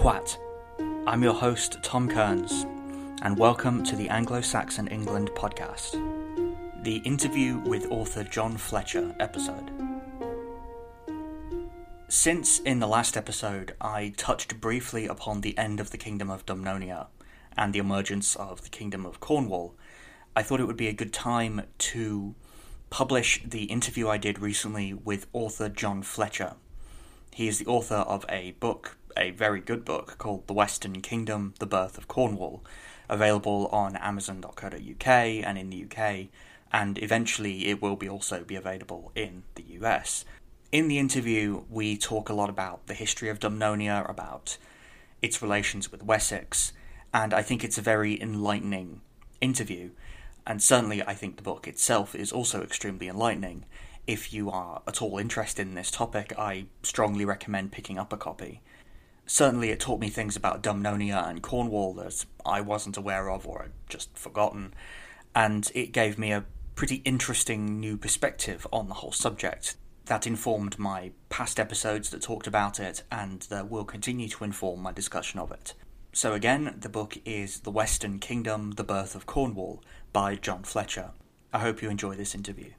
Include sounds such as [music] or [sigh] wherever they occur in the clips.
Quat. I'm your host, Tom Kearns, and welcome to the Anglo Saxon England podcast, the interview with author John Fletcher episode. Since in the last episode I touched briefly upon the end of the Kingdom of Dumnonia and the emergence of the Kingdom of Cornwall, I thought it would be a good time to publish the interview I did recently with author John Fletcher. He is the author of a book, a very good book, called The Western Kingdom The Birth of Cornwall, available on Amazon.co.uk and in the UK, and eventually it will be also be available in the US. In the interview, we talk a lot about the history of Dumnonia, about its relations with Wessex, and I think it's a very enlightening interview. And certainly, I think the book itself is also extremely enlightening. If you are at all interested in this topic, I strongly recommend picking up a copy. Certainly, it taught me things about Dumnonia and Cornwall that I wasn't aware of or had just forgotten, and it gave me a pretty interesting new perspective on the whole subject that informed my past episodes that talked about it and that will continue to inform my discussion of it. So, again, the book is The Western Kingdom The Birth of Cornwall by John Fletcher. I hope you enjoy this interview.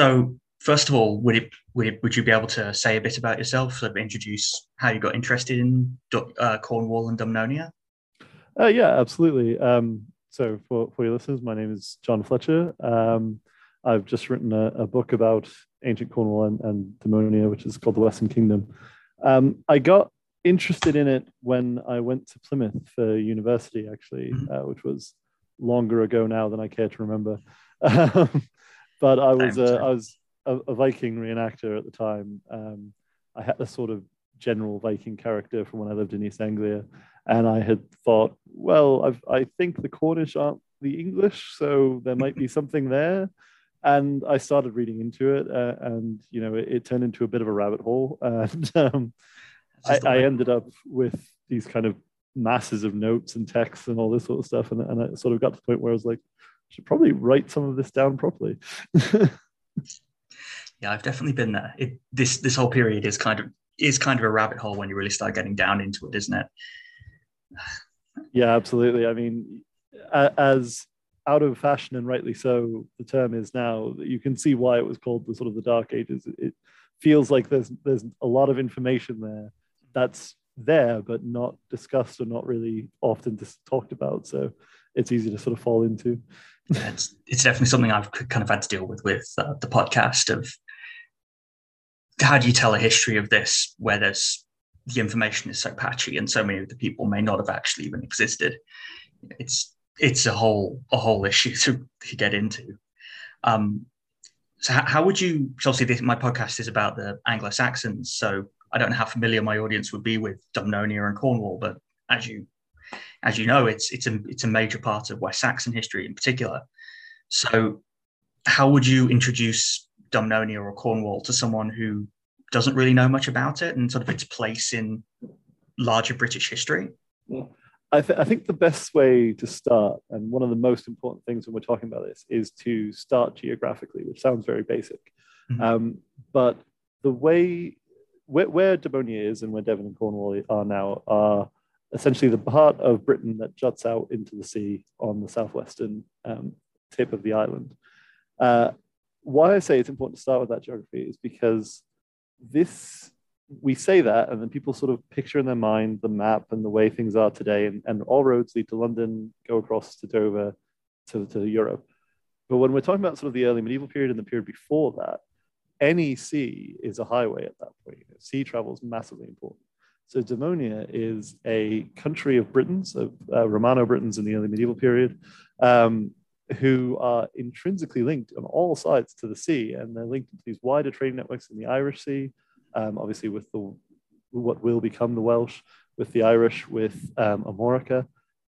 So, first of all, would it would it, would you be able to say a bit about yourself, sort of introduce how you got interested in uh, Cornwall and Dumnonia? Uh, yeah, absolutely. Um, so, for for your listeners, my name is John Fletcher. Um, I've just written a, a, book about ancient Cornwall and, and Dumnonia, which is called the Western Kingdom. Um, I got interested in it when I went to Plymouth for university, actually, mm-hmm. uh, which was longer ago now than I care to remember. [laughs] Um, but I was uh, I was a, a, Viking reenactor at the time. Um, I had a sort of general Viking character from when I lived in East Anglia, and I had thought, well, I've, I think the Cornish aren't the English, so there might be [laughs] something there. And I started reading into it, uh, and you know, it, it, turned into a bit of a rabbit hole, [laughs] and um, I, I ended up with these kind of masses of notes and texts and all this sort of stuff, and, and I sort of got to the point where I was like, should probably write some of this down properly. [laughs] yeah, I've definitely been there. It, this this whole period is kind of is kind of a rabbit hole when you really start getting down into it, isn't it? yeah, absolutely. I mean, as out of fashion and rightly so, the term is now. You can see why it was called the sort of the Dark Ages. It feels like there's there's a lot of information there that's there but not discussed or not really often just talked about. So it's easy to sort of fall into. it's, it's definitely something I've kind of had to deal with with uh, the podcast of how do you tell a history of this where there's the information is so patchy and so many of the people may not have actually even existed. It's it's a whole a whole issue [laughs] to, to get into. Um, so how, how, would you? Obviously, this, my podcast is about the Anglo Saxons, so I don't know how familiar my audience would be with Dumnonia and Cornwall, but as you as you know, it's it's a it's a major part of West Saxon history in particular. So, how would you introduce Dumnonia or Cornwall to someone who doesn't really know much about it and sort of its place in larger British history? I, th- I, think the best way to start, and one of the most important things when we're talking about this, is to start geographically, which sounds very basic. Mm-hmm. Um, but the way where, where is and where Devon and Cornwall are now are essentially the part of Britain that juts out into the sea on the southwestern um, tip of the island. Uh, why I say it's important to start with that geography is because this we say that, and then people sort of picture in their mind the map and the way things are today, and, and all roads lead to London, go across to Dover, to, to Europe. But when we're talking about sort of the early medieval period and the period before that, any sea is a highway at that point. Sea travel is massively important. So Dumnonia is a country of Britons, of uh, Romano Britons in the early medieval period, um, who are intrinsically linked on all sides to the sea, and they're linked to these wider trade networks in the Irish Sea, um, obviously with the what will become the Welsh, with the Irish, with um, Armorica,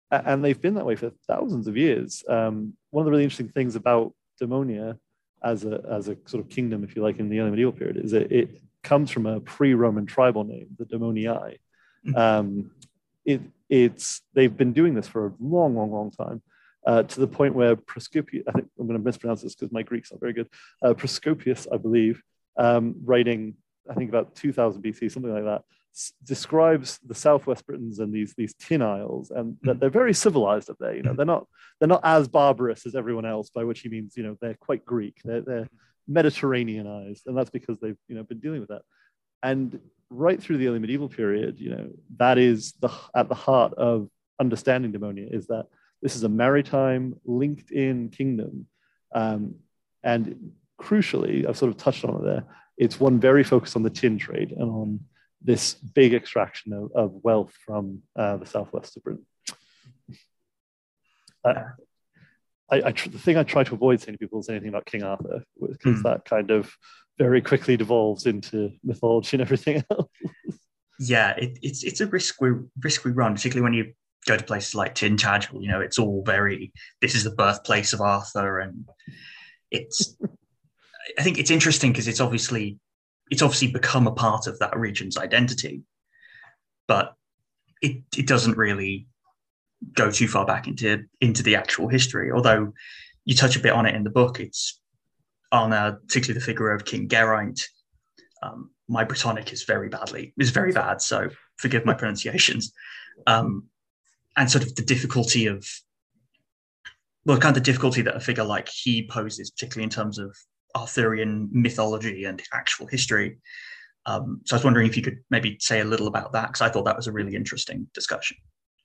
and they've been that way for thousands of years. Um, one of the really interesting things about Dumnonia as a as a sort of kingdom, if you like, in the early medieval period, is that it comes from a pre-Roman tribal name, the Dumnonii. Mm-hmm. Um, it, it's they've been doing this for a long, long, long time. uh, to the point where Proscopius, I think I'm going to mispronounce this because my Greek's not very good, uh, Proscopius, I believe, um, writing, I think about 2000 BC, something like that, s- describes the Southwest Britons and these, these tin isles and that they're very civilized up there. You know, they're not, they're not as barbarous as everyone else, by which he means, you know, they're quite Greek. They're, they're Mediterraneanized. And that's because they've, you know, been dealing with that. And right through the early medieval period, you know, that is the, at the heart of understanding Dumnonia is that this is a maritime, linked in kingdom. Um, and crucially, I've sort of touched on it there, it's one very focused on the tin trade and on this big extraction of, of wealth from uh, the southwest of Britain. Uh, I, I, the thing I try to avoid saying to people is anything about King Arthur, because mm. that kind of very quickly devolves into mythology and everything [laughs] else. Yeah, it, it's it's a risk we risk we run, particularly when you go to places like Tintagel. You know, it's all very. This is the birthplace of Arthur, and it's. [laughs] I think it's interesting because it's obviously it's obviously become a part of that region's identity, but it it doesn't really go too far back into into the actual history. Although you touch a bit on it in the book, it's on uh, particularly the figure of King Geraint. Um, my Brittonic is very badly is very bad, so forgive my pronunciations. Um, and sort of the difficulty of well, kind of the difficulty that a figure like he poses, particularly in terms of Arthurian mythology and actual history. Um, so I was wondering if you could maybe say a little about that because I thought that was a really interesting discussion.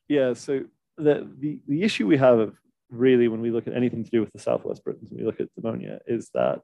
Yeah. So the, the the issue we have really when we look at anything to do with the Southwest Britons, when we look at Dumnonia, is that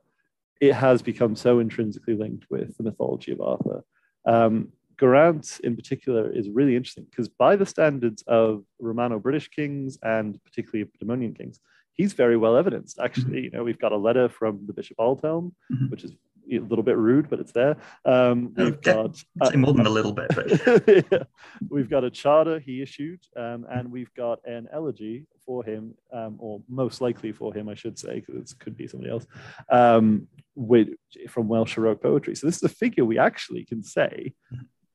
it has become so intrinsically linked with the mythology of Arthur. Um, Geraint, in particular, is really interesting because, by the standards of Romano British kings and particularly of Dumnonian kings, he's very well evidenced. Actually, mm-hmm. you know, we've got a letter from the Bishop Aldhelm, mm-hmm. which is a little bit rude, but it's there. Um, we've got uh, more than a little bit, but [laughs] yeah. we've got a charter he issued, um, and we've got an elegy for him, um, or most likely for him, I should say, because it could be somebody else, um, with from Welsh Heroic poetry. So this is a figure we actually can say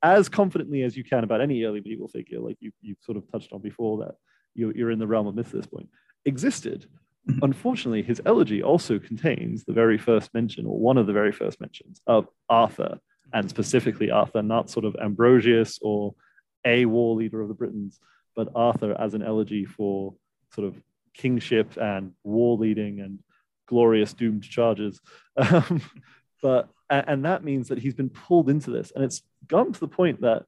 as confidently as you can about any early medieval figure, like you you sort of touched on before that you're, you're in the realm of myth at this point, existed. [laughs] Unfortunately, his elegy also contains the very first mention, or one of the very first mentions, of Arthur, and specifically Arthur, not sort of Ambrosius or a war leader of the Britons, but Arthur as an elegy for sort of kingship and war leading and glorious doomed charges. [laughs] Um, but and that means that he's been pulled into this, and it's gone to the point that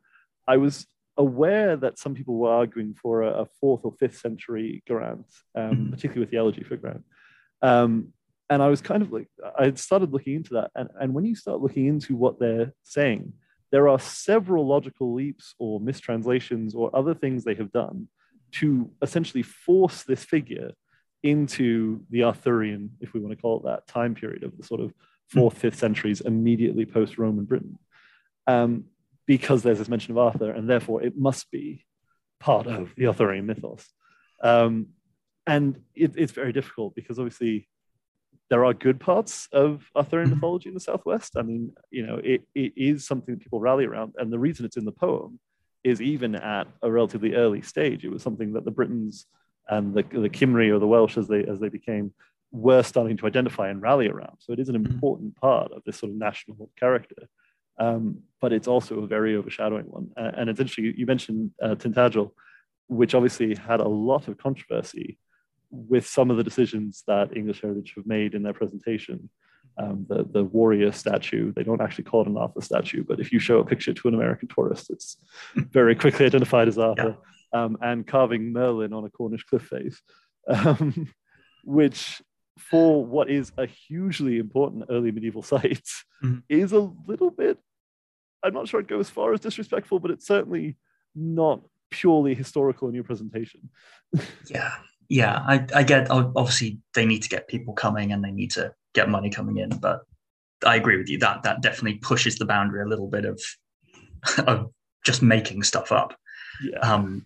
I was aware that some people were arguing for a, a fourth or fifth century Geraint, um, mm-hmm. particularly with the elegy for Geraint. Um, and I was kind of like, I had started looking into that. And, and when you start looking into what they're saying, there are several logical leaps or mistranslations or other things they have done to essentially force this figure into the Arthurian, if we want to call it that, time period of the sort of fourth, fifth centuries immediately post Roman Britain. Um, because there's this mention of Arthur, and therefore it must be part of the Arthurian mythos. Um, and it, it's very difficult because obviously there are good parts of Arthurian mm-hmm. mythology in the Southwest. I mean, you know, it, it is something that people rally around. And the reason it's in the poem is even at a relatively early stage, it was something that the Britons and the, the Cymry or the Welsh as they, as they became were starting to identify and rally around. So it is an mm-hmm. important part of this sort of national character. Um, but it's also a very overshadowing one. Uh, and it's interesting, you mentioned uh, Tintagel, which obviously had a lot of controversy with some of the decisions that English Heritage have made in their presentation. Um, the, the warrior statue, they don't actually call it an Arthur statue, but if you show a picture to an American tourist, it's [laughs] very quickly identified as Arthur. Yeah. Um, and carving Merlin on a Cornish cliff face, [laughs] um, which for what is a hugely important early medieval [laughs] site mm-hmm. is a little bit I'm not sure I'd go as far as disrespectful, but it's certainly not purely historical in your presentation. [laughs] yeah, yeah, I, I get. Obviously, they need to get people coming and they need to get money coming in, but I agree with you that that definitely pushes the boundary a little bit of [laughs] of just making stuff up. Yeah. Um,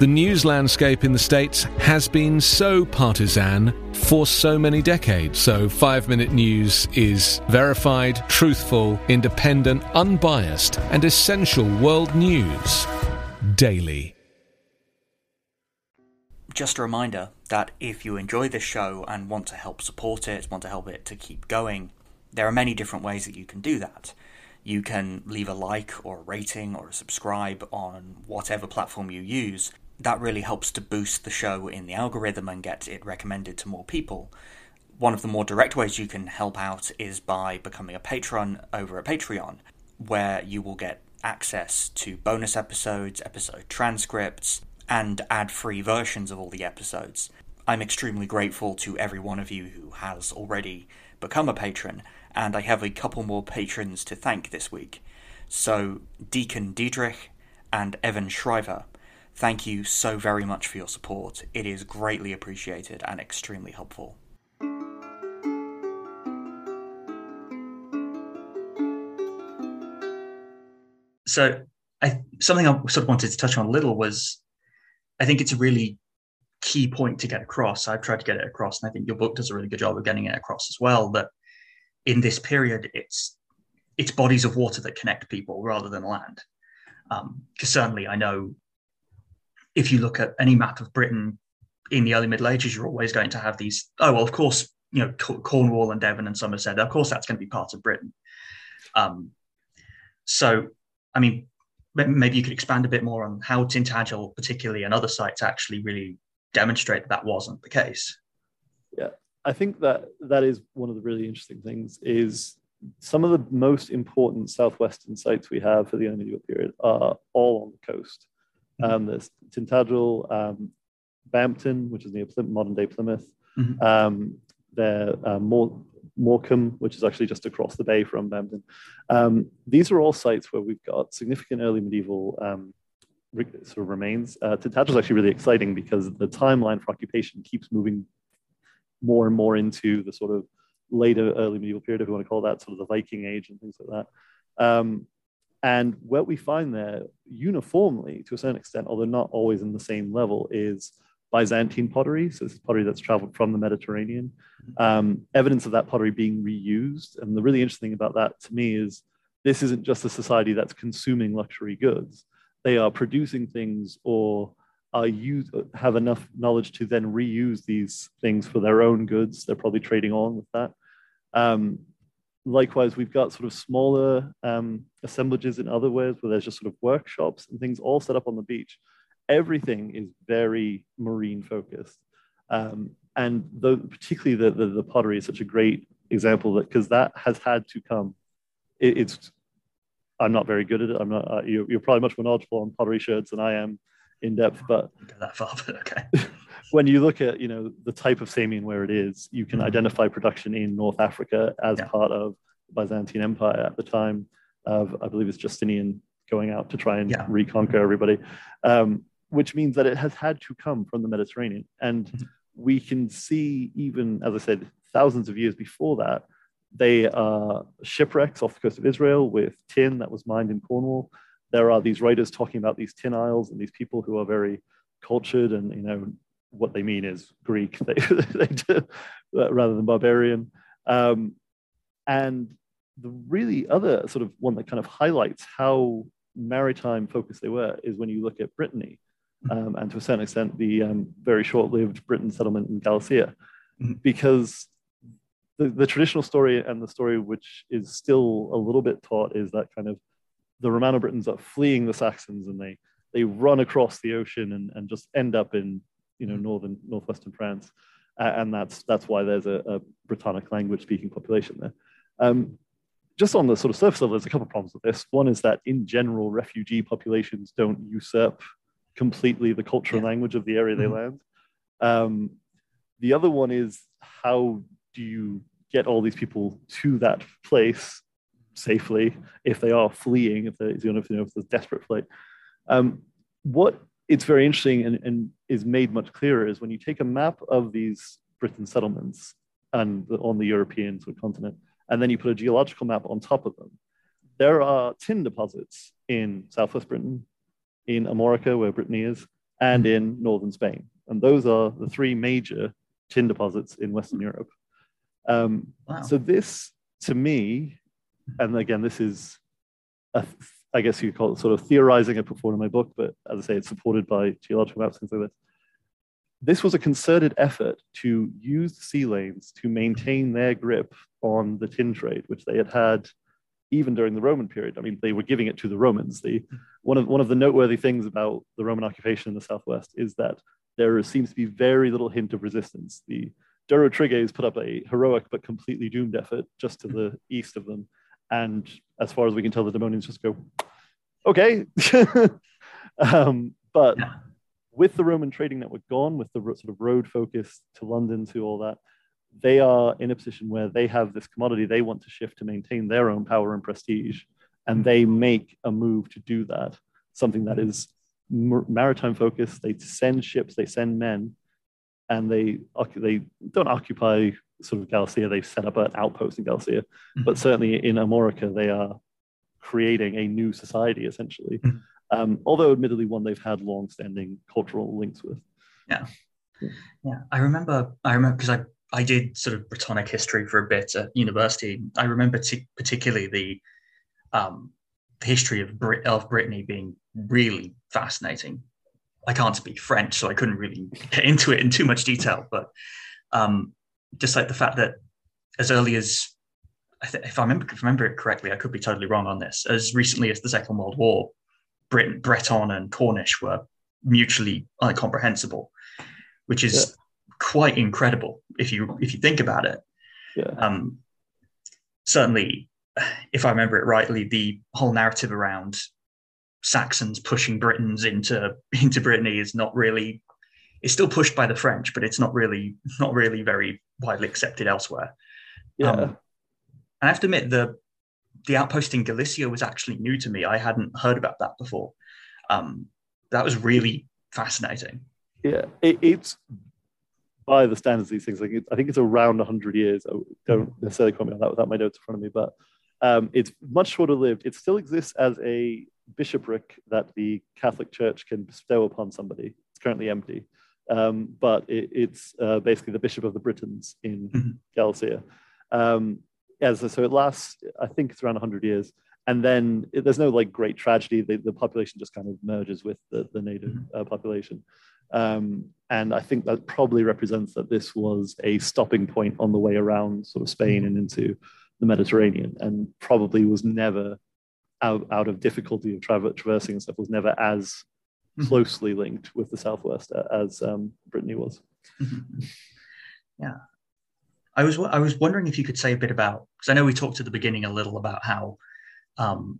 the news landscape in the States has been so partisan for so many decades. So, five minute news is verified, truthful, independent, unbiased, and essential world news daily. Just a reminder that if you enjoy this show and want to help support it, want to help it to keep going, there are many different ways that you can do that. You can leave a like or a rating or a subscribe on whatever platform you use that really helps to boost the show in the algorithm and get it recommended to more people. One of the more direct ways you can help out is by becoming a patron over at Patreon, where you will get access to bonus episodes, episode transcripts, and ad free versions of all the episodes. I'm extremely grateful to every one of you who has already become a patron, and I have a couple more patrons to thank this week. So, Deacon Diedrich and Evan Shriver Thank you so very much for your support. It is greatly appreciated and extremely helpful. So, I, something I sort of wanted to touch on a little was I think it's a really key point to get across. I've tried to get it across, and I think your book does a really good job of getting it across as well. That in this period, it's it's bodies of water that connect people rather than land. Because um, certainly, I know if you look at any map of Britain in the early Middle Ages, you're always going to have these. Oh well, of course, you know Cornwall and Devon and Somerset. Of course, that's going to be part of Britain. Um, so, I mean, maybe you could expand a bit more on how Tintagel, particularly, and other sites actually really demonstrate that that wasn't the case. Yeah, I think that that is one of the really interesting things. Is some of the most important southwestern sites we have for the early medieval period are all on the coast. Um, there's Tintagel, um, Bampton, which is near Plymouth, modern day Plymouth. Mm-hmm. Um, there, uh, Morecambe, which is actually just across the bay from Bampton. Um, these are all sites where we've got significant early medieval um, sort of remains. Uh, Tintagel is actually really exciting because the timeline for occupation keeps moving more and more into the sort of later early medieval period, if you want to call that, sort of the Viking Age and things like that. Um, and what we find there uniformly, to a certain extent, although not always in the same level, is Byzantine pottery. So this is pottery that's traveled from the Mediterranean. Um, evidence of that pottery being reused. And the really interesting thing about that to me is this isn't just a society that's consuming luxury goods. They are producing things or are use, have enough knowledge to then reuse these things for their own goods. They're probably trading on with that. Um, likewise, we've got sort of smaller um, assemblages in other ways where there's just sort of workshops and things all set up on the beach. Everything is very marine focused. Um, and the, particularly the, the, the, pottery is such a great example that because that has had to come. It, it's, I'm not very good at it. I'm not, uh, you're, you're probably much more knowledgeable on pottery sherds than I am in depth, but that far, [laughs] but okay. [laughs] when you look at you know the type of Samian ware it is, you can mm-hmm. identify production in North Africa as yeah. part of the Byzantine Empire at the time of I believe it's Justinian going out to try and yeah. reconquer everybody, um, which means that it has had to come from the Mediterranean, and mm-hmm. we can see even as I said thousands of years before that. They are shipwrecks off the coast of Israel with tin that was mined in Cornwall. There are these writers talking about these tin isles and these people who are very cultured and you know what they mean is Greek [laughs] they, they do, rather than barbarian. Um, and the really other sort of one that kind of highlights how maritime focused they were is when you look at Brittany, um, and to a certain extent, the um, very short lived Britain settlement in Galicia, mm-hmm. because the, the traditional story and the story which is still a little bit taught is that kind of the Romano Britons are fleeing the Saxons and they they run across the ocean and, and just end up in you know northern northwestern France. uh, and that's that's why there's a, a Brittonic language speaking population there. Um, just on the sort of surface level, there's a couple of problems with this. One is that in general, refugee populations don't usurp completely the culture and language of the area mm-hmm. they land. Um, the other one is how do you get all these people to that place safely if they are fleeing, if they're, you know, if, you know, if there's desperate flight. Um, what it's very interesting and, and, is made much clearer is when you take a map of these Britain settlements and the, on the European sort of continent, and then you put a geological map on top of them. There are tin deposits in southwest Britain, in Armorica, where Brittany is, and in northern Spain. And those are the three major tin deposits in Western Europe. Um, wow. So, this to me, and again, this is, a, I guess you could call it sort of theorizing I put forward in my book, but as I say, it's supported by geological maps, and things like this. This was a concerted effort to use sea lanes to maintain their grip on the tin trade, which they had had even during the Roman period. I mean, they were giving it to the Romans. The, one, of, one of the noteworthy things about the Roman occupation in the Southwest is that there seems to be very little hint of resistance. The Durotriges put up a heroic but completely doomed effort just to the east of them. And as far as we can tell, the Dumnonians just go, okay. [laughs] um, but yeah. with the Roman trading network gone, with the sort of road focus to London, to all that, they are in a position where they have this commodity they want to shift to maintain their own power and prestige. And they make a move to do that, something that is maritime focused. They send ships, they send men, and they they don't occupy sort of Galicia. They've set up an outpost in Galicia, mm-hmm. but certainly in Armorica, they are creating a new society essentially. Mm-hmm. Um, although admittedly one they've had long-standing cultural links with. Yeah, yeah. I remember. I remember because I I did sort of Brittonic history for a bit at university. I remember t- particularly the um, the history of Brit- of Brittany being really fascinating. I can't speak French, so I couldn't really get into it in too much detail. But um, just like the fact that as early as if I remember if I remember it correctly, I could be totally wrong on this. As recently as the Second World War, Britain, Breton and Cornish were mutually incomprehensible, which is yeah quite incredible if you if you think about it. Yeah. Um, certainly, if I remember it rightly, the whole narrative around Saxons pushing Britons into into Brittany is not really it's still pushed by the French, but it's not really not really very widely accepted elsewhere. Yeah. Um, and I have to admit the the outpost in Galicia was actually new to me. I hadn't heard about that before. Um, that was really fascinating. Yeah, it, it's by the standards of these things, like it, I think it's around 100 years. I don't necessarily quote me on that without my notes in front of me, but um, it's much shorter lived. It still exists as a bishopric that the Catholic Church can bestow upon somebody. It's currently empty, um, but it, it's uh, basically the Bishop of the Britons in mm-hmm. Galicia. Um, as so, it lasts. I think it's around 100 years, and then it, there's no like great tragedy. The, the population just kind of merges with the, the native mm-hmm. uh, population. Um, and I think that probably represents that this was a stopping point on the way around sort of Spain and into the Mediterranean, and probably was never out, out of difficulty of tra- traversing and stuff, was never as mm-hmm. Closely linked with the Southwest as um, Brittany was. Mm-hmm. Yeah. I was I was wondering if you could say a bit about because I know we talked at the beginning a little about how um,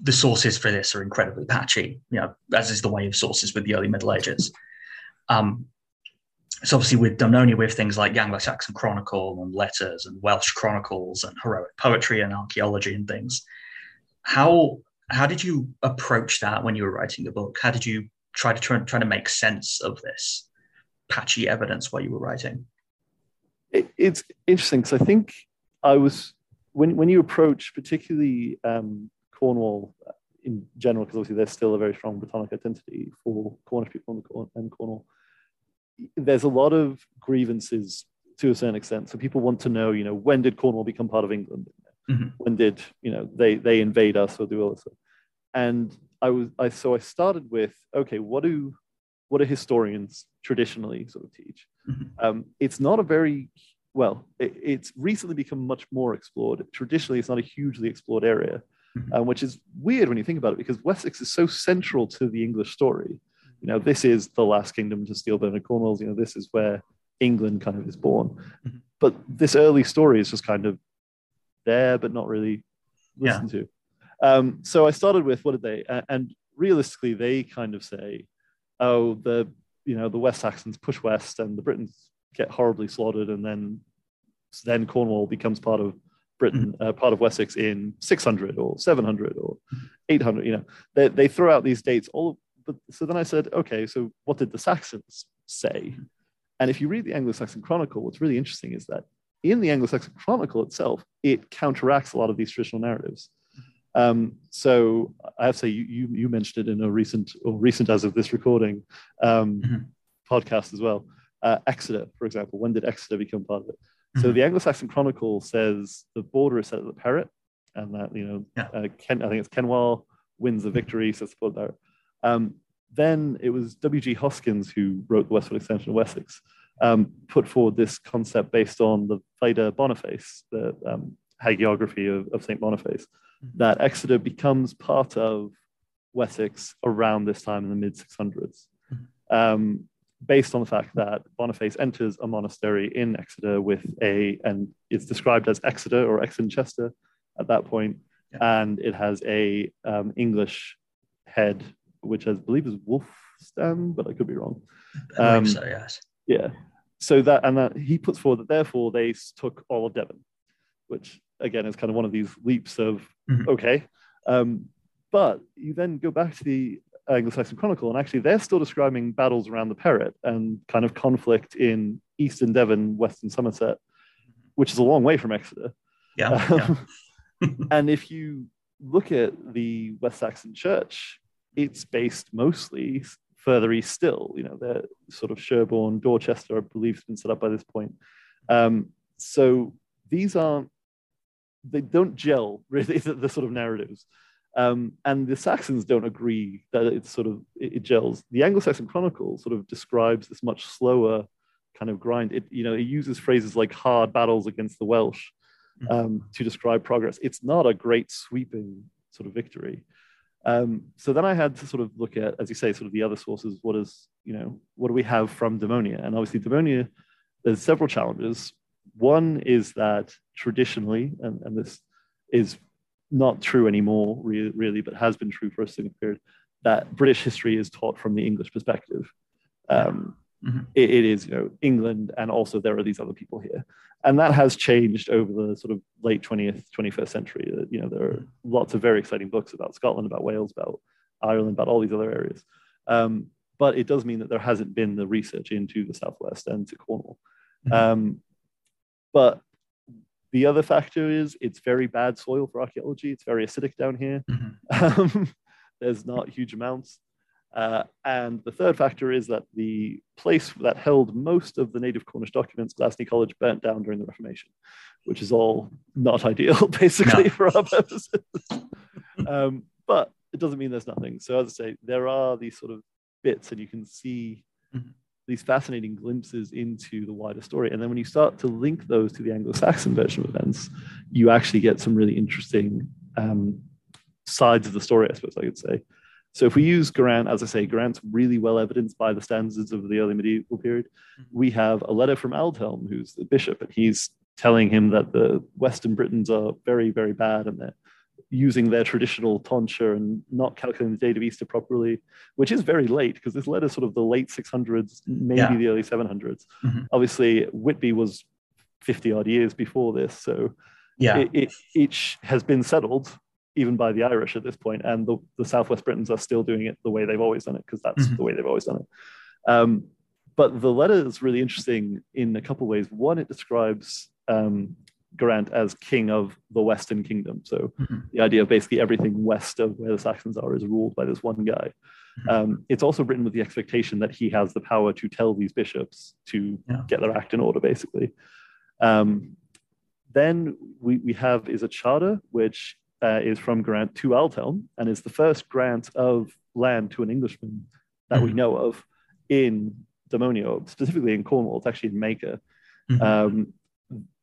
the sources for this are incredibly patchy, you know, as is the way of sources with the early Middle Ages. Um, so obviously with Dumnonia, we have things like Anglo-Saxon Chronicle and letters and Welsh chronicles and heroic poetry and archaeology and things. How how did you approach that when you were writing the book? How did you try to try, try to make sense of this patchy evidence while you were writing? It, it's interesting because I think I was when when you approach particularly um, Cornwall in general, because obviously there's still a very strong Brittonic identity for Cornish people in Cornwall there's a lot of grievances to a certain extent. So people want to know, you know, when did Cornwall become part of England? Mm-hmm. When did you know they they invade us or do all this? And I was I so I started with okay, what do what do historians traditionally sort of teach? Mm-hmm. Um, it's not a very well, it, it's recently become much more explored. Traditionally, it's not a hugely explored area, mm-hmm. um, which is weird when you think about it because Wessex is so central to the English story you know, this is the last kingdom to steal Bernard Cornwell's. You know, this is where England kind of is born. Mm-hmm. But this early story is just kind of there, but not really listened yeah. to. Um, so I started with what did they? and realistically, they kind of say, "Oh, the you know the West Saxons push west, and the Britons get horribly slaughtered, and then then Cornwall becomes part of Britain, mm-hmm. uh, part of Wessex in 600 or 700 or 800. You know, they, they throw out these dates. All, but so then I said, okay, so what did the Saxons say? And if you read the Anglo-Saxon Chronicle, what's really interesting is that in the Anglo-Saxon Chronicle itself, it counteracts a lot of these traditional narratives. Um, so I have to say, you, you, you mentioned it in a recent or recent as of this recording um, mm-hmm. podcast as well. Uh, Exeter, for example, when did Exeter become part of it? So mm-hmm. the Anglo-Saxon Chronicle says the border is set at the Parrett, and that you know, yeah. uh, Ken, I think it's Cenwalh wins the victory, so support that. Um, then it was W.G. Hoskins who wrote the westward extension of Wessex, um, put forward this concept based on the Vita Boniface, the um, hagiography of, of St. Boniface, mm-hmm. that Exeter becomes part of Wessex around this time in the mid 600s. Mm-hmm. Um, based on the fact that Boniface enters a monastery in Exeter with a, and it's described as Exeter or Exenchester at that point, yeah. and it has a um, English head, which I believe is Wulfstan, but I could be wrong. Um, so, yes. Yeah. So that, and that he puts forward that therefore they took all of Devon, which again is kind of one of these leaps of, mm-hmm. okay. Um, but you then go back to the Anglo-Saxon Chronicle, and actually they're still describing battles around the Parrett and kind of conflict in eastern Devon, western Somerset, which is a long way from Exeter. Yeah. Um, yeah. [laughs] and if you look at the West Saxon Church, it's based mostly further east still. You know, they're sort of Sherborne, Dorchester, I believe, has been set up by this point. Um, so these aren't, they don't gel [laughs] really, the, the sort of narratives. Um, and the Saxons don't agree that it's sort of it, it, gels. The Anglo-Saxon Chronicle sort of describes this much slower kind of grind. It you know it uses phrases like hard battles against the Welsh mm. um, to describe progress. It's not a great sweeping sort of victory. Um, so then I had to sort of look at, as you say, sort of the other sources. What is you know what do we have from Dumnonia? And obviously Dumnonia, there's several challenges. One is that traditionally, and, and this is not true anymore, re- really, but has been true for a significant period, that British history is taught from the English perspective. Um, mm-hmm. it, it is, you know, England, and also there are these other people here, and that has changed over the sort of late twentieth, twenty first century. You know, there are lots of very exciting books about Scotland, about Wales, about Ireland, about all these other areas. Um, but it does mean that there hasn't been the research into the southwest and to Cornwall. Mm-hmm. Um, but the other factor is it's very bad soil for archaeology. It's very acidic down here. Mm-hmm. [laughs] Um, there's not huge amounts. Uh, and the third factor is that the place that held most of the native Cornish documents, Glasney College, burnt down during the Reformation, which is all not [laughs] ideal, basically, no. for our purposes. [laughs] um, but it doesn't mean there's nothing. So, as I say, there are these sort of bits, and you can see mm-hmm these fascinating glimpses into the wider story. And then when you start to link those to the Anglo-Saxon version of events, you actually get some really interesting um, sides of the story, I suppose I could say. So if we use Geraint, as I say, Geraint's really well evidenced by the standards of the early medieval period. Mm-hmm. We have a letter from Aldhelm, who's the bishop, and he's telling him that the Western Britons are very, very bad and that using their traditional tonsure and not calculating the date of Easter properly, which is very late because this letter is sort of the late 600s, maybe yeah. the early 700s. Mm-hmm. Obviously, Whitby was 50 odd years before this. So yeah. it, it, each has been settled even by the Irish at this point, and the, the Southwest Britons are still doing it the way they've always done it because that's mm-hmm. the way they've always done it. Um, but the letter is really interesting in a couple of ways. One, it describes um, Geraint as king of the Western Kingdom. So mm-hmm. the idea of basically everything west of where the Saxons are is ruled by this one guy. Mm-hmm. Um, it's also written with the expectation that he has the power to tell these bishops to yeah. get their act in order, basically. Um, then we, we have is a charter which uh, is from Geraint to Aldhelm and is the first grant of land to an Englishman that mm-hmm. we know of in Dumnonia, specifically in Cornwall. It's actually in Maker. Mm-hmm. Um,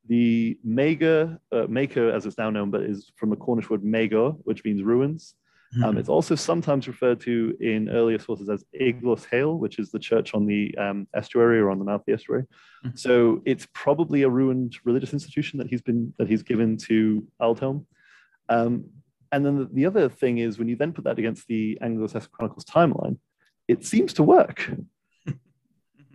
the Mega, uh, Maker as it's now known, but is from the Cornish word mego, which means ruins. Mm-hmm. Um, it's also sometimes referred to in earlier sources as Iglos Hale, which is the church on the um, estuary or on the mouth of the estuary. Mm-hmm. So it's probably a ruined religious institution that he's been that he's given to Aldhelm. Um, and then the, the, other thing is when you then put that against the Anglo-Saxon Chronicles timeline, it seems to work.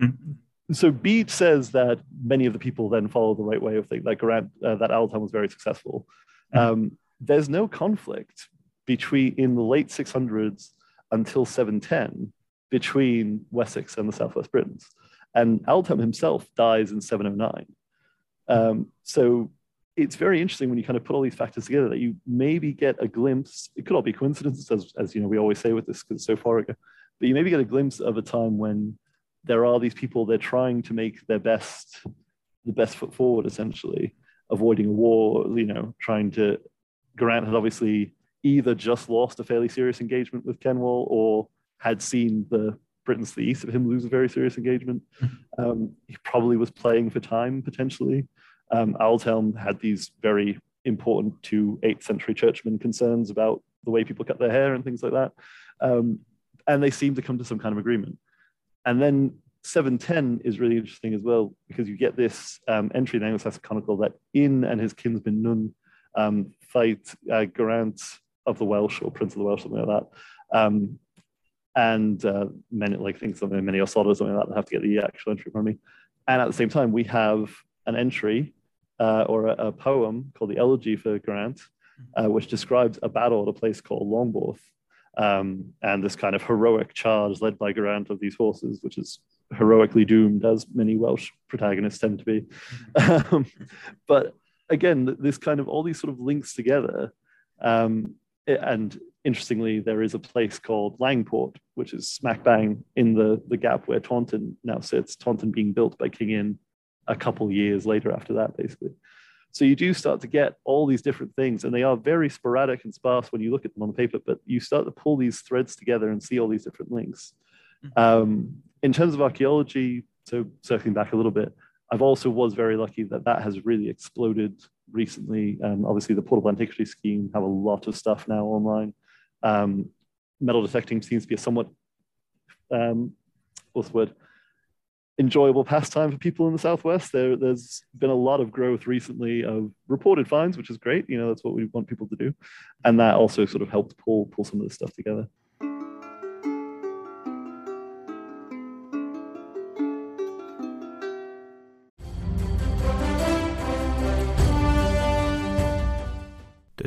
[laughs] So Bede says that many of the people then follow the right way of things, like Geraint, uh, that Aldhelm was very successful. Um, there's no conflict between in the late 600s until 710 between Wessex and the Southwest Britons. And Aldhelm himself dies in 709. Um, so it's very interesting when you kind of put all these factors together that you maybe get a glimpse. It could all be coincidences, as, as you know we always say with this because it's so far ago. But you maybe get a glimpse of a time when there are these people they're trying to make their best, the best foot forward, essentially, avoiding a war. You know, trying to. Geraint had obviously either just lost a fairly serious engagement with Cenwalh or had seen the Britons to the east of him lose a very serious engagement. Mm-hmm. Um, he probably was playing for time potentially. Um, Aldhelm had these very important to 8th century churchmen concerns about the way people cut their hair and things like that. Um, and they seem to come to some kind of agreement. And then 710 is really interesting as well because you get this um, entry in the Anglo-Saxon Chronicle that Ine and his kinsman Nun um, fight uh, Geraint of the Welsh or Prince of the Welsh, something like that. Um, and uh, many like things something many Osod or something like that. I have to get the actual entry from me. And at the same time, we have an entry uh, or a, a, poem called the Elegy for Geraint, uh, which describes a battle at a place called Llongborth, um, and this kind of heroic charge led by Geraint of these horses, which is heroically doomed, as many Welsh protagonists tend to be. [laughs] Um, but again, this kind of all these sort of links together. Um, and interestingly, there is a place called Langport, which is smack bang in the, the gap where Taunton now sits, Taunton being built by King Ine a couple years later after that, basically. So you do start to get all these different things, and they are very sporadic and sparse when you look at them on the paper, but you start to pull these threads together and see all these different links. Mm-hmm. Um, in terms of archaeology, so circling back a little bit, I've also was very lucky that that has really exploded recently. Um, obviously, the Portable Antiquity Scheme have a lot of stuff now online. Um, metal detecting seems to be a somewhat, um, what's the word, enjoyable pastime for people in the Southwest. There, there's been a lot of growth recently of reported finds, which is great. You know, that's what we want people to do, and that also sort of helped pull pull some of this stuff together.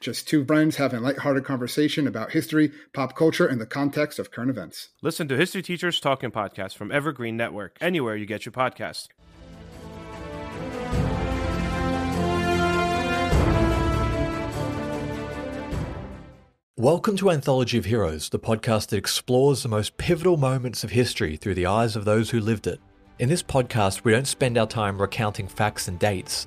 Just two friends having a lighthearted conversation about history, pop culture, and the context of current events. Listen to History Teachers Talking Podcast from Evergreen Network, anywhere you get your podcast. Welcome to Anthology of Heroes, the podcast that explores the most pivotal moments of history through the eyes of those who lived it. In this podcast, we don't spend our time recounting facts and dates.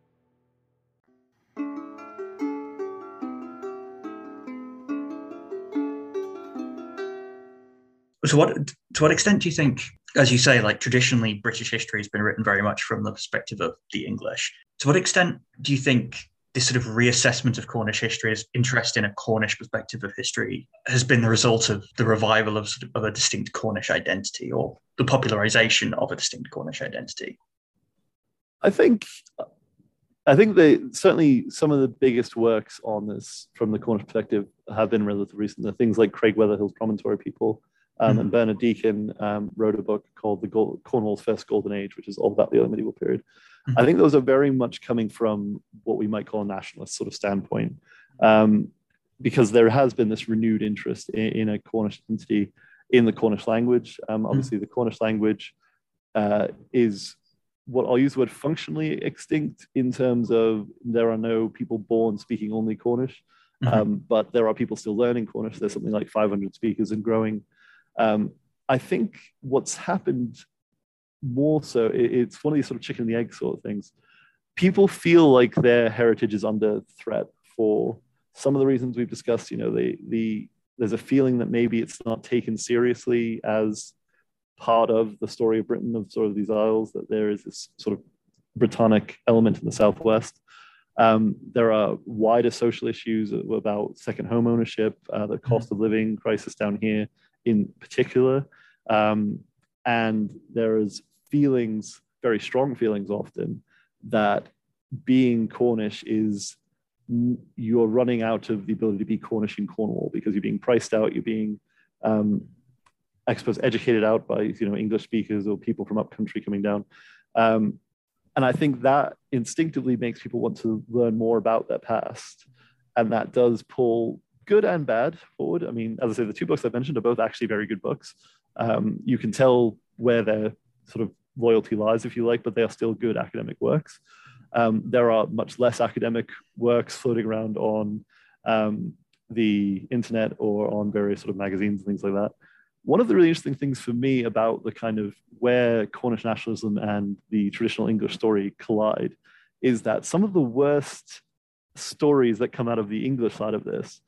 So, what to what extent do you think, as you say, like traditionally British history has been written very much from the perspective of the English? To what extent do you think this sort of reassessment of Cornish history, as interest in a Cornish perspective of history, has been the result of the revival of, sort of, of a distinct Cornish identity or the popularization of a distinct Cornish identity? I think I think they certainly some of the biggest works on this from the Cornish perspective have been relatively recent. The things like Craig Weatherhill's Promontory People um, mm-hmm. and Bernard Deacon um, wrote a book called The Gold, Cornwall's First Golden Age, which is all about the early medieval period. Mm-hmm. I think those are very much coming from what we might call a nationalist sort of standpoint, um, because there has been this renewed interest in, in a Cornish identity in the Cornish language. Um, obviously, mm-hmm. the Cornish language uh, is what I'll use the word functionally extinct in terms of there are no people born speaking only Cornish, mm-hmm. um, but there are people still learning Cornish. There's something like 500 speakers and growing. Um, I think what's happened more so, it, it's one of these sort of chicken and the egg sort of things. People feel like their heritage is under threat for some of the reasons we've discussed. You know, the the there's a feeling that maybe it's not taken seriously as part of the story of Britain, of sort of these isles, that there is this sort of Britannic element in the Southwest. Um, there are wider social issues about second home ownership, uh, the cost of living crisis down here in particular. Um, and there is feelings, very strong feelings often, that being Cornish is you're running out of the ability to be Cornish in Cornwall because you're being priced out, you're being um, I suppose, educated out by you know English speakers or people from upcountry coming down. Um, and I think that instinctively makes people want to learn more about their past, and that does pull good and bad forward. I mean, as I say, the two books I've mentioned are both actually very good books. Um, you can tell where their sort of loyalty lies, if you like, but they are still good academic works. Um, there are much less academic works floating around on um, the internet or on various sort of magazines and things like that one of the really interesting things for me about the kind of where Cornish nationalism and the traditional English story collide is that some of the worst stories that come out of the English side of this,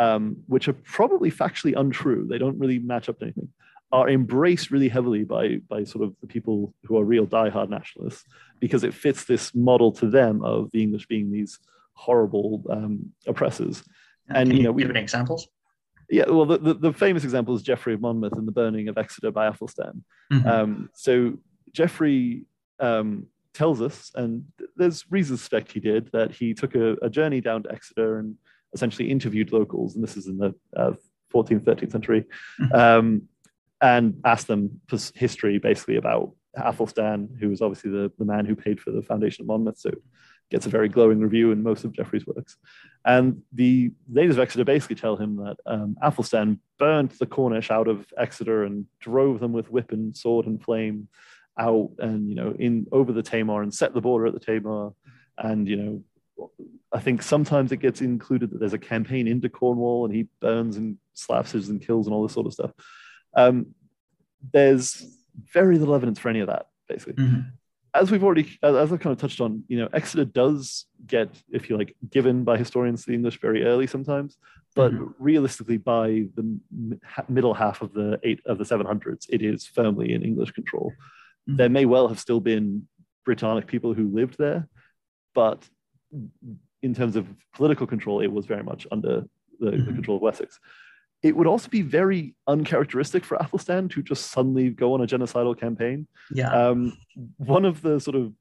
um, which are probably factually untrue, they don't really match up to anything, are embraced really heavily by, by sort of the people who are real diehard nationalists because it fits this model to them of the English being these horrible um, oppressors. And, Can you, you know, we, give any examples? yeah, well, the, the, the, famous example is Geoffrey of Monmouth and the burning of Exeter by Athelstan. Mm-hmm. Um, so Geoffrey um, tells us, and there's reason to suspect he did, that he took a, a, journey down to Exeter and essentially interviewed locals, and this is in the uh, 14th, 13th century, mm-hmm. um, and asked them for history basically about Athelstan, who was obviously the, the man who paid for the foundation of Monmouth. So gets a very glowing review in most of Geoffrey's works. And the ladies of Exeter basically tell him that um, Athelstan burnt the Cornish out of Exeter and drove them with whip and sword and flame out and you know in over the Tamar and set the border at the Tamar. And you know, I think sometimes it gets included that there's a campaign into Cornwall and he burns and slaps his and kills and all this sort of stuff. Um, there's very little evidence for any of that, basically. Mm-hmm as we've already as I've kind of touched on, you know, Exeter does get, if you like, given by historians to the English very early sometimes, but mm-hmm. realistically, by the middle half of the eight of the 700s, it is firmly in English control. Mm-hmm. There may well have still been Britannic people who lived there, but in terms of political control, it was very much under the, mm-hmm. the control of Wessex it would also be very uncharacteristic for Athelstan to just suddenly go on a genocidal campaign. Yeah. Um, one of the sort of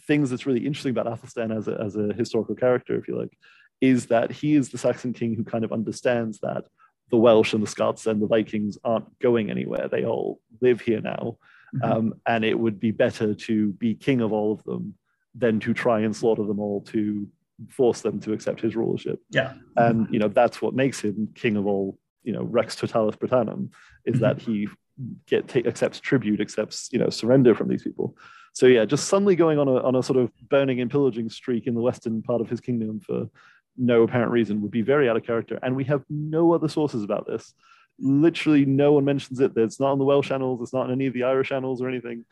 things that's really interesting about Athelstan as a, as a historical character, if you like, is that he is the Saxon king who kind of understands that the Welsh and the Scots and the Vikings aren't going anywhere. They all live here now. Mm-hmm. Um, and it would be better to be king of all of them than to try and slaughter them all to force them to accept his rulership. Yeah. And, you know, that's what makes him king of all you know rex totalis britannum is mm-hmm. that he get take, accepts tribute accepts you know surrender from these people so yeah just suddenly going on a, on a sort of burning and pillaging streak in the western part of his kingdom for no apparent reason would be very out of character and we have no other sources about this literally no one mentions it it's not on the welsh annals it's not in any of the irish annals or anything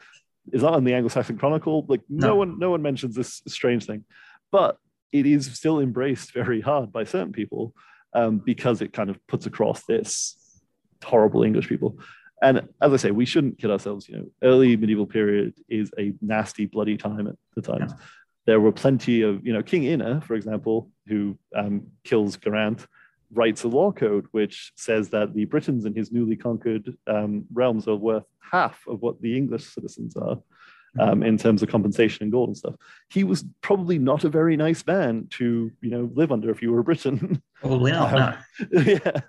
it's not in the anglo-saxon chronicle like no, no one no one mentions this strange thing but it is still embraced very hard by certain people um, because it kind of puts across this horrible English people. and as I say, we shouldn't kid ourselves. You know, early medieval period is a nasty, bloody time at the times. Yeah. There were plenty of, you know, King Ine, for example, who um, kills Geraint, writes a law code which says that the Britons in his newly conquered um, realms are worth half of what the English citizens are. Um, in terms of compensation and gold and stuff. He was probably not a very nice man to, you know, live under if you were a Briton. Probably not. um, no. [laughs] yeah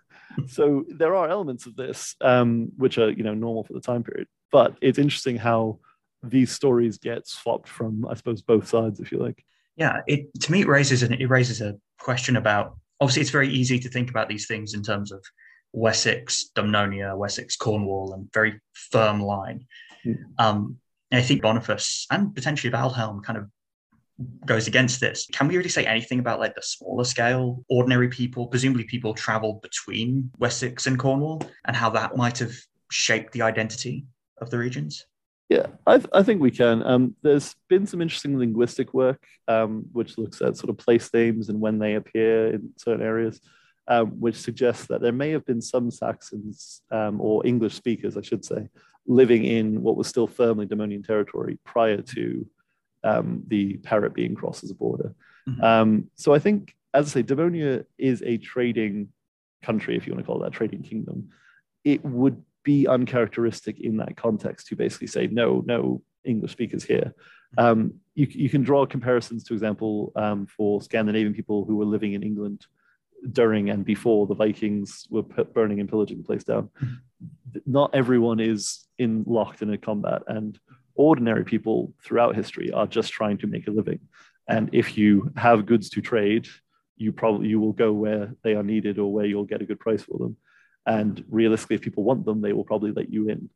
so there are elements of this um, which are you know normal for the time period, but it's interesting how these stories get swapped from I suppose both sides, if you like. Yeah, it to me it raises an it raises a question about obviously it's very easy to think about these things in terms of Wessex, Dumnonia, Wessex, Cornwall, and very firm line. Mm. Um, I think Boniface and potentially Aldhelm kind of goes against this. Can we really say anything about like the smaller scale ordinary people? Presumably, people traveled between Wessex and Cornwall, and how that might have shaped the identity of the regions. Yeah, I, th- I think we can. Um, there's been some interesting linguistic work um, which looks at sort of place names and when they appear in certain areas, um, which suggests that there may have been some Saxons um, or English speakers, I should say, living in what was still firmly Dumnonian territory prior to um, the Parrett being crossed as a border. Mm-hmm. Um, so I think, as I say, Dumnonia is a trading country, if you want to call it that, trading kingdom. It would be uncharacteristic in that context to basically say, no, no English speakers here. Um, you, you, can draw comparisons, to example, um, for Scandinavian people who were living in England during and before the Vikings were burning and pillaging the place down. Mm-hmm. Not everyone is in locked in a combat, and ordinary people throughout history are just trying to make a living. And if you have goods to trade, you probably you will go where they are needed or where you'll get a good price for them. And realistically, if people want them, they will probably let you in.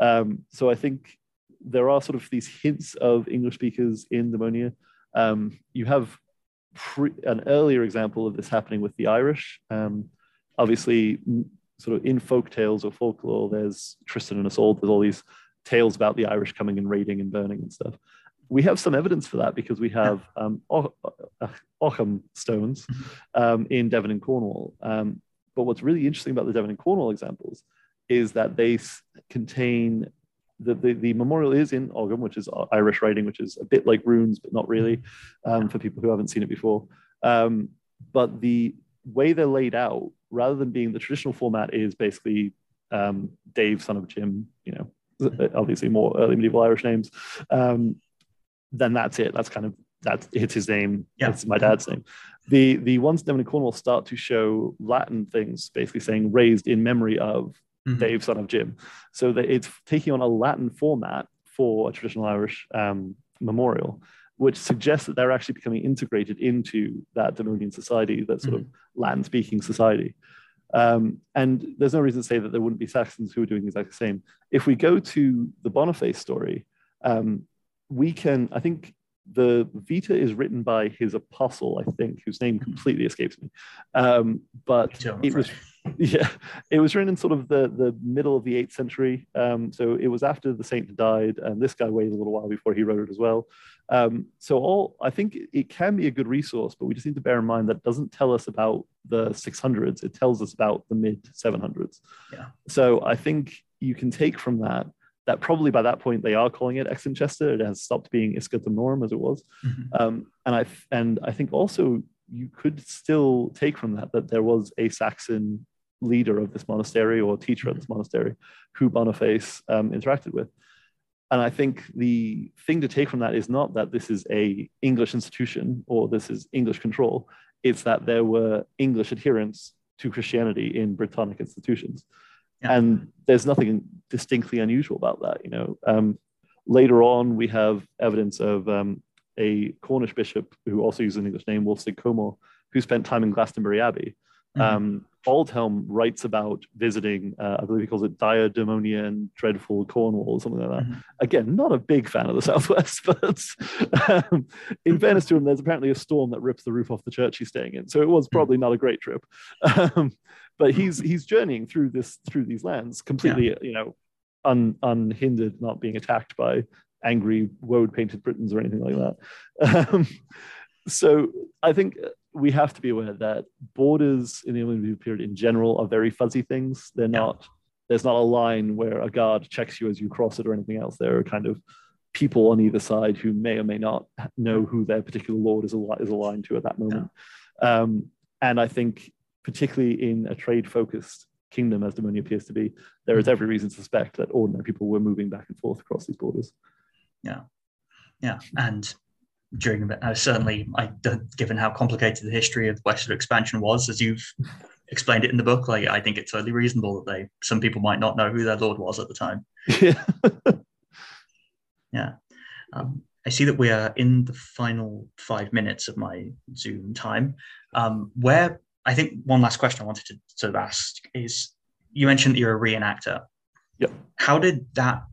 Um, so I think there are sort of these hints of English speakers in Dumnonia. Um, you have pre- an earlier example of this happening with the Irish. Um, obviously, sort of in folk tales or folklore, there's Tristan and Isolde. There's all these tales about the Irish coming and raiding and burning and stuff. We have some evidence for that because we have um, Ogham stones mm-hmm. um, in Devon and Cornwall. But what's really interesting about the Devon and Cornwall examples is that they contain the, the, the, memorial is in Ogham, which is Irish writing, which is a bit like runes, but not really um, for people who haven't seen it before. Um, but the way they're laid out, rather than being the traditional format, is basically um, Dave, son of Jim, you know, obviously more early medieval Irish names, um, then that's it. That's kind of that's it's his name. Yeah. It's my dad's name. The the ones and Cornwall start to show Latin things, basically saying raised in memory of mm-hmm. Dave, son of Jim. So that it's taking on a Latin format for a traditional Irish um, memorial, which suggests that they're actually becoming integrated into that Dumnonian society, that sort mm-hmm. of Latin speaking society. Um, and there's no reason to say that there wouldn't be Saxons who are doing exactly the same. If we go to the Boniface story, um, we can, I think the Vita is written by his apostle, I think, whose name completely escapes me. Um, but it was [laughs] yeah, it was written in sort of the, the middle of the eighth century. Um, so it was after the saint died, and this guy waited a little while before he wrote it as well. Um, so all I think it can be a good resource, but we just need to bear in mind that doesn't tell us about the 600s. It tells us about the mid 700s. Yeah. So I think you can take from that that probably by that point they are calling it Extinchester. It has stopped being Isca Norm as it was. Mm-hmm. Um, and I and I think also you could still take from that that there was a Saxon leader of this monastery or teacher of this monastery who Boniface um, interacted with. And I think the thing to take from that is not that this is a English institution or this is English control. It's that there were English adherents to Christianity in Britannic institutions. Yeah. And there's nothing distinctly unusual about that. You know, um, later on we have evidence of um, a Cornish bishop who also uses an English name, Wulfsige Comoere, who spent time in Glastonbury Abbey. Mm-hmm. Um, Aldhelm writes about visiting, uh, I believe he calls it dire Dumnonian dreadful Cornwall or something like that. Mm-hmm. Again, not a big fan of the [laughs] Southwest, but um, in fairness to him, there's apparently a storm that rips the roof off the church he's staying in. So it was mm. probably not a great trip. [laughs] Um, but he's he's journeying through this through these lands completely, yeah. you know, un, unhindered, not being attacked by angry woad painted Britons or anything like that. [laughs] Um, so I think we have to be aware that borders in the medieval period in general are very fuzzy things. They're yeah. not there's not a line where a guard checks you as you cross it or anything else. There are kind of people on either side who may or may not know who their particular lord is, al- is aligned to at that moment. Yeah. Um, and I think, particularly in a trade focused kingdom, as Dumnonia appears to be, there is mm-hmm. every reason to suspect that ordinary people were moving back and forth across these borders. Yeah. Yeah. And during the, uh, certainly, I, given how complicated the history of western expansion was, as you've [laughs] explained it in the book, like I think it's totally reasonable that they some people might not know who their lord was at the time. Yeah. [laughs] yeah. Um, I see that we are in the final five minutes of my Zoom time. Um, where I think one last question I wanted to, to ask is you mentioned that you're a reenactor. Yep. How did that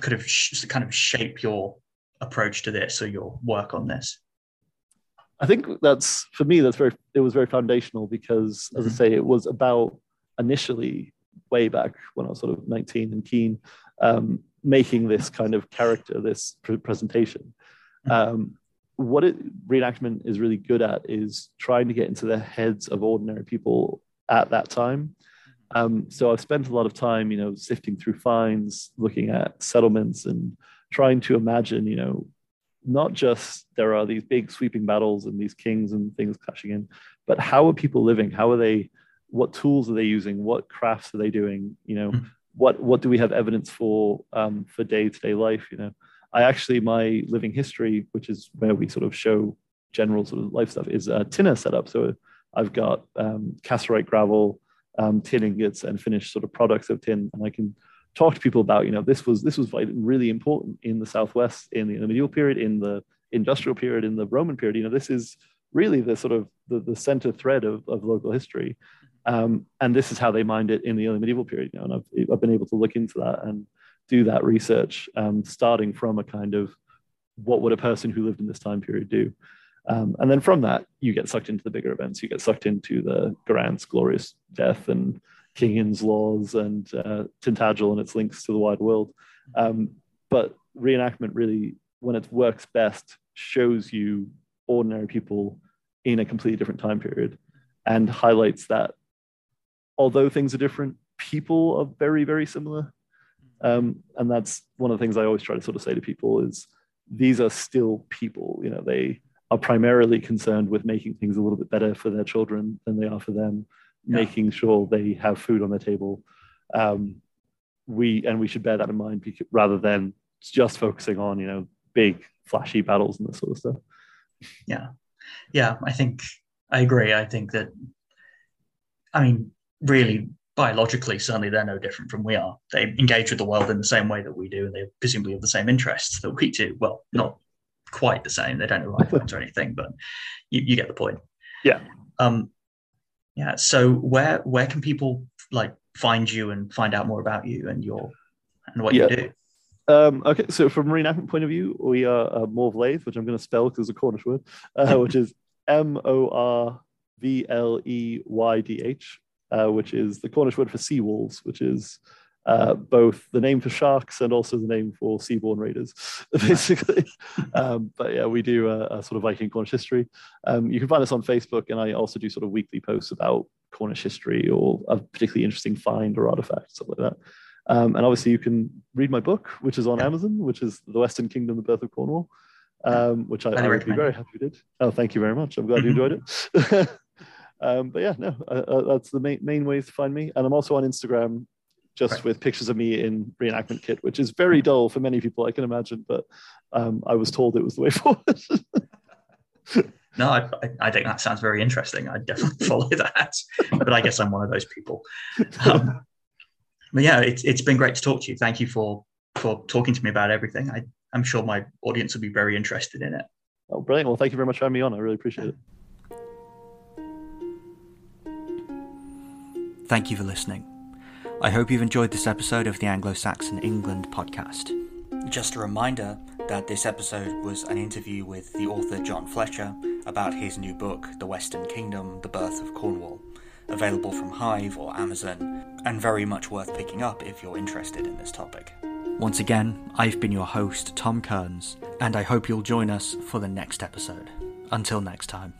kind of sh- kind of shape your approach to this or your work on this? I think that's for me. That's very. It was very foundational because, as mm-hmm. I say, it was about initially way back when I was sort of 19 and keen, um, making this kind of character, this presentation. Mm-hmm. Um, what it reenactment is really good at is trying to get into the heads of ordinary people at that time. Um, so I've spent a lot of time, you know, sifting through finds, looking at settlements, and trying to imagine, you know, not just there are these big sweeping battles and these kings and things clashing in, but how are people living? How are they? What tools are they using? What crafts are they doing? You know, mm-hmm. what what do we have evidence for um, for day to day life? You know, I actually my living history, which is where we sort of show general sort of life stuff, is a tinner setup. So I've got um, cassiterite gravel, um, tin ingots, and finished sort of products of tin, and I can talk to people about you know this was this was really important in the southwest in the medieval period in the industrial period in the roman period. You know this is really the sort of the, the center thread of, of local history. Um, and this is how they mined it in the early medieval period you know and I've, I've been able to look into that. And do that research um, starting from a kind of what would a person who lived in this time period do um, and then from that you get sucked into the bigger events you get sucked into the Geraint's glorious death and King Ine's laws and uh, Tintagel and its links to the wide world. Um, but reenactment really, when it works best, shows you ordinary people in a completely different time period and highlights that although things are different, people are very, very similar. Um, and that's one of the things I always try to sort of say to people is these are still people. You know, they are primarily concerned with making things a little bit better for their children than they are for them yeah. making sure they have food on the table. Um, we and we should bear that in mind because, rather than just focusing on you know big flashy battles and this sort of stuff. Yeah, yeah, I think I agree. I think that I mean, really, biologically, certainly they're no different from we are. They engage with the world in the same way that we do, and they presumably have the same interests that we do. Well, not quite the same. They don't know iPhones or anything, but you, you get the point. Yeah. Um, yeah. So where where can people like find you and find out more about you and your and what yeah. you do? Um, okay, so from a reenactment point of view, we are uh, Morvleydh, which I'm going to spell because it's a Cornish word, uh, which is M O R V L E Y D H, which is the Cornish word for sea wolves, which is uh, both the name for sharks and also the name for seaborn raiders, [laughs] basically. um, but yeah, we do a, a, sort of Viking Cornish history. Um, you can find us on Facebook, and I also do sort of weekly posts about Cornish history or a particularly interesting find or artifact, stuff like that. Um, and obviously, you can read my book, which is on yeah. Amazon, which is The Western Kingdom, The Birth of Cornwall, um, which I, I would be very happy you did. Oh, thank you very much. I'm glad you [laughs] enjoyed it. [laughs] Um, but yeah, no, uh, uh, that's the main, main ways to find me. And I'm also on Instagram just right. with pictures of me in reenactment kit, which is very dull for many people, I can imagine. But um, I was told it was the way [laughs] forward. no, I, I, think that sounds very interesting. I definitely [laughs] follow that, but I guess I'm one of those people. Um, but yeah, it's it's been great to talk to you. Thank you for for talking to me about everything. I, I'm sure my audience will be very interested in it. Oh, brilliant! Well, thank you very much for having me on. I really appreciate it. Thank you for listening. I hope you've enjoyed this episode of the Anglo Saxon England podcast. Just a reminder that this episode was an interview with the author John Fletcher about his new book, The Western Kingdom The Birth of Cornwall, available from Hive or Amazon, and very much worth picking up if you're interested in this topic. Once again, I've been your host, Tom Kearns, and I hope you'll join us for the next episode. Until next time.